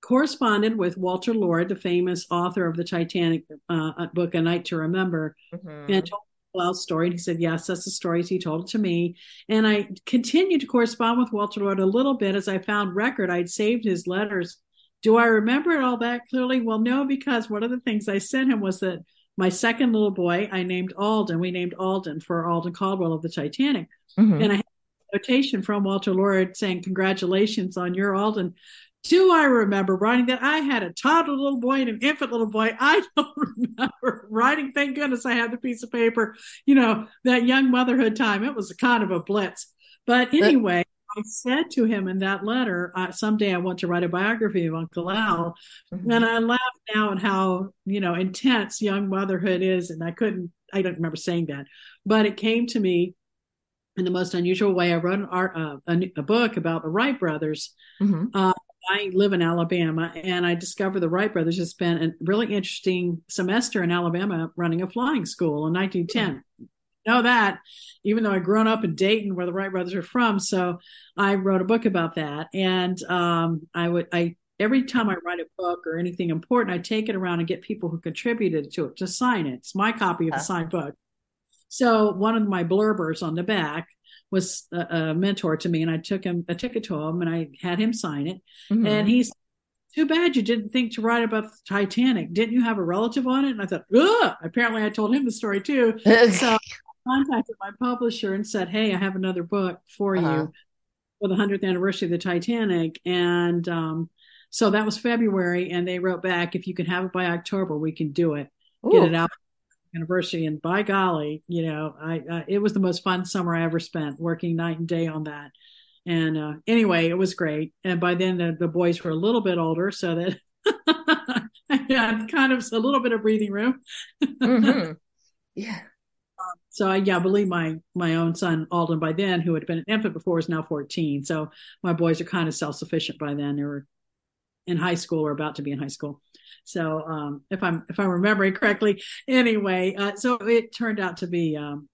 corresponded with Walter Lord, the famous author of the Titanic uh, book, A Night to Remember, mm-hmm. and told Al's story. And he said, Yes, that's the stories he told it to me. And I continued to correspond with Walter Lord a little bit as I found record. I'd saved his letters. Do I remember it all that clearly? Well, no, because one of the things I sent him was that my second little boy, I named Alden. We named Alden for Alden Caldwell of the Titanic. Mm-hmm. And I had a notation from Walter Lord saying, Congratulations on your Alden do I remember writing that? I had a toddler little boy and an infant little boy. I don't remember writing. Thank goodness I had the piece of paper. You know, that young motherhood time, it was a kind of a blitz. But anyway, I said to him in that letter, uh, someday I want to write a biography of Uncle Al. Mm-hmm. And I laugh now at how, you know, intense young motherhood is. And I couldn't, I don't remember saying that, but it came to me in the most unusual way. I wrote an art, uh, a, a, book about the Wright brothers. Mm-hmm. Uh, I live in Alabama and I discovered the Wright brothers had spent a really interesting semester in Alabama running a flying school in 1910. Mm-hmm. Know that, even though I grown up in Dayton, where the Wright brothers are from. So I wrote a book about that. And um, I would, I, every time I write a book or anything important, I take it around and get people who contributed to it to sign it. It's my copy of the signed book. So one of my blurbers on the back was a, a, mentor to me, and I took him, I took it to him, and I had him sign it. Mm-hmm. And he's too bad you didn't think to write about the Titanic. Didn't you have a relative on it? And I thought, Ugh! apparently I told him the story too. so I contacted my publisher and said, Hey, I have another book for uh-huh. you for the 100th anniversary of the Titanic. And um, so that was February. And they wrote back, If you can have it by October, we can do it. Ooh. Get it out University, and by golly, you know, I uh, it was the most fun summer I ever spent working night and day on that. And uh, anyway, it was great. And by then, the, the boys were a little bit older, so that I had kind of a little bit of breathing room. mm-hmm. Yeah. Um, so I, yeah, I believe my my own son Alden by then, who had been an infant before, is now 14. So my boys are kind of self sufficient by then. They were in high school or about to be in high school. So um, if I'm if I'm remembering correctly, anyway, uh, so it turned out to be um,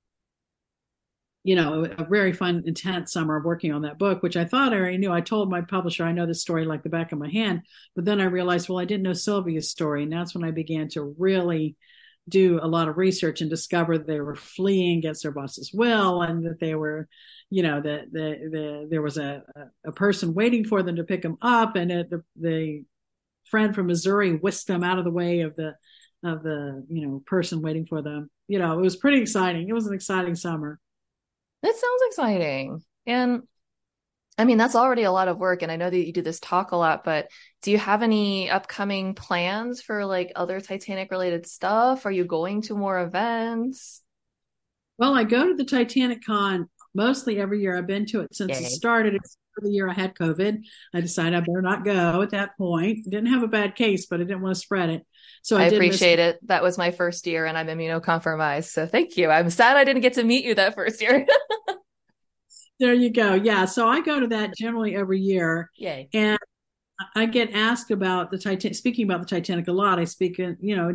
you know a very fun, intense summer of working on that book, which I thought I already knew. I told my publisher I know this story like the back of my hand, but then I realized well I didn't know Sylvia's story, and that's when I began to really do a lot of research and discover they were fleeing against their boss's will and that they were you know that the, the, there was a, a person waiting for them to pick them up and it, the, the friend from Missouri whisked them out of the way of the of the you know person waiting for them. You know, it was pretty exciting. It was an exciting summer. That sounds exciting. And I mean, that's already a lot of work. And I know that you do this talk a lot, but do you have any upcoming plans for like other Titanic related stuff? Are you going to more events? Well, I go to the Titanic Con mostly every year. I've been to it since Yay. it started. It's the year I had COVID. I decided I better not go at that point. Didn't have a bad case, but I didn't want to spread it. So I, I appreciate it. That was my first year and I'm immunocompromised. So thank you. I'm sad I didn't get to meet you that first year. there you go. Yeah. So I go to that generally every year. Yay. And I get asked about the Titanic, speaking about the Titanic a lot. I speak in, you know,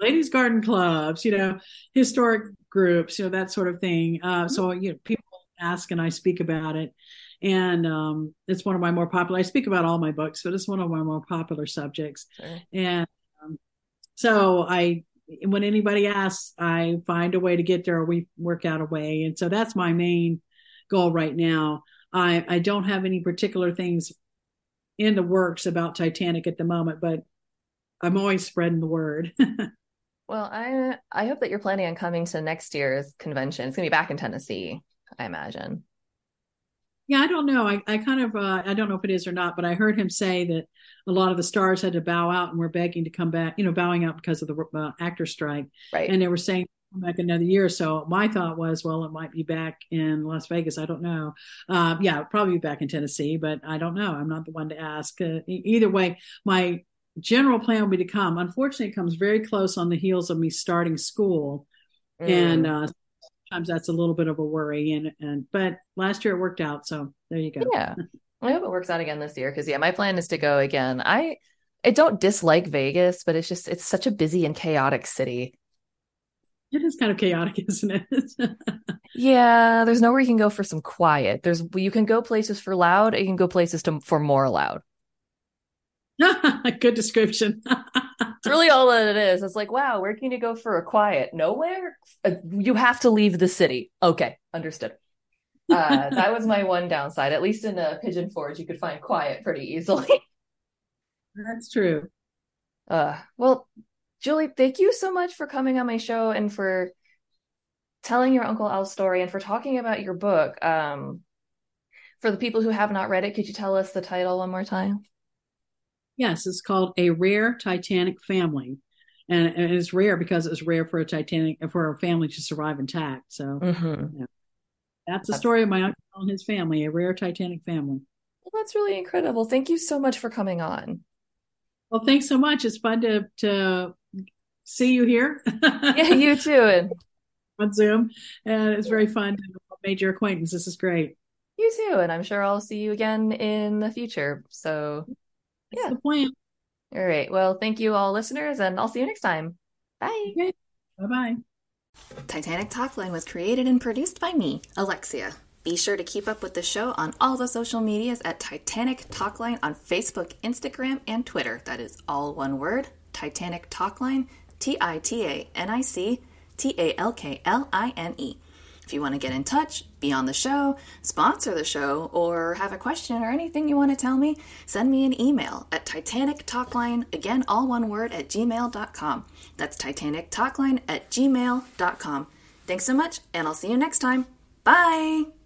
ladies garden clubs, you know, historic groups, you know, that sort of thing. Uh, so, you know, people ask and I speak about it and um, it's one of my more popular. I speak about all my books, but it's one of my more popular subjects. Sure. And um, so I when anybody asks, I find a way to get there or we work out a way. And so that's my main goal right now. I, I don't have any particular things in the works about Titanic at the moment, but I'm always spreading the word. well, I I hope that you're planning on coming to next year's convention. It's gonna be back in Tennessee, I imagine. Yeah, I don't know. I, I kind of uh, I don't know if it is or not, but I heard him say that a lot of the stars had to bow out and were begging to come back. You know, bowing out because of the uh, actor strike. Right. And they were saying come back another year. So my thought was, well, it might be back in Las Vegas. I don't know. Uh, yeah, probably be back in Tennessee, but I don't know. I'm not the one to ask. Uh, either way, my general plan would be to come. Unfortunately, it comes very close on the heels of me starting school, mm. and uh, sometimes that's a little bit of a worry. And and but last year it worked out, so there you go. Yeah, I hope it works out again this year because yeah, my plan is to go again. I I don't dislike Vegas, but it's just it's such a busy and chaotic city. It is kind of chaotic, isn't it? yeah, there's nowhere you can go for some quiet. There's you can go places for loud, you can go places to for more loud. Good description. It's really all that it is. It's like, wow, where can you go for a quiet? Nowhere. Uh, you have to leave the city. Okay, understood. Uh, that was my one downside. At least in a Pigeon Forge, you could find quiet pretty easily. That's true. Uh, well, Julie, thank you so much for coming on my show and for telling your Uncle Al story and for talking about your book. Um, for the people who have not read it, could you tell us the title one more time? Yes, it's called A Rare Titanic Family. And, it's rare because it's rare for a Titanic for a family to survive intact. So mm-hmm. yeah. that's the story of my uncle and his family, a rare Titanic family. Well, that's really incredible. Thank you so much for coming on. Well, thanks so much. It's fun to to see you here. yeah, you too. on Zoom, and it's very fun to make your acquaintance. This is great. You too, and I'm sure I'll see you again in the future. So yeah. the plan. All right. Well, thank you all listeners, and I'll see you next time. Bye. Okay. Bye bye. Titanic Talkline was created and produced by me, Alexia. Be sure to keep up with the show on all the social medias at Titanic Talkline on Facebook, Instagram, and Twitter. That is all one word Titanic Talkline, T I T A N I C T A L K L I N E. If you want to get in touch, be on the show, sponsor the show, or have a question or anything you want to tell me, send me an email at Titanic Talkline, again, all one word, at gmail.com. That's Titanic Talkline at gmail.com. Thanks so much, and I'll see you next time. Bye!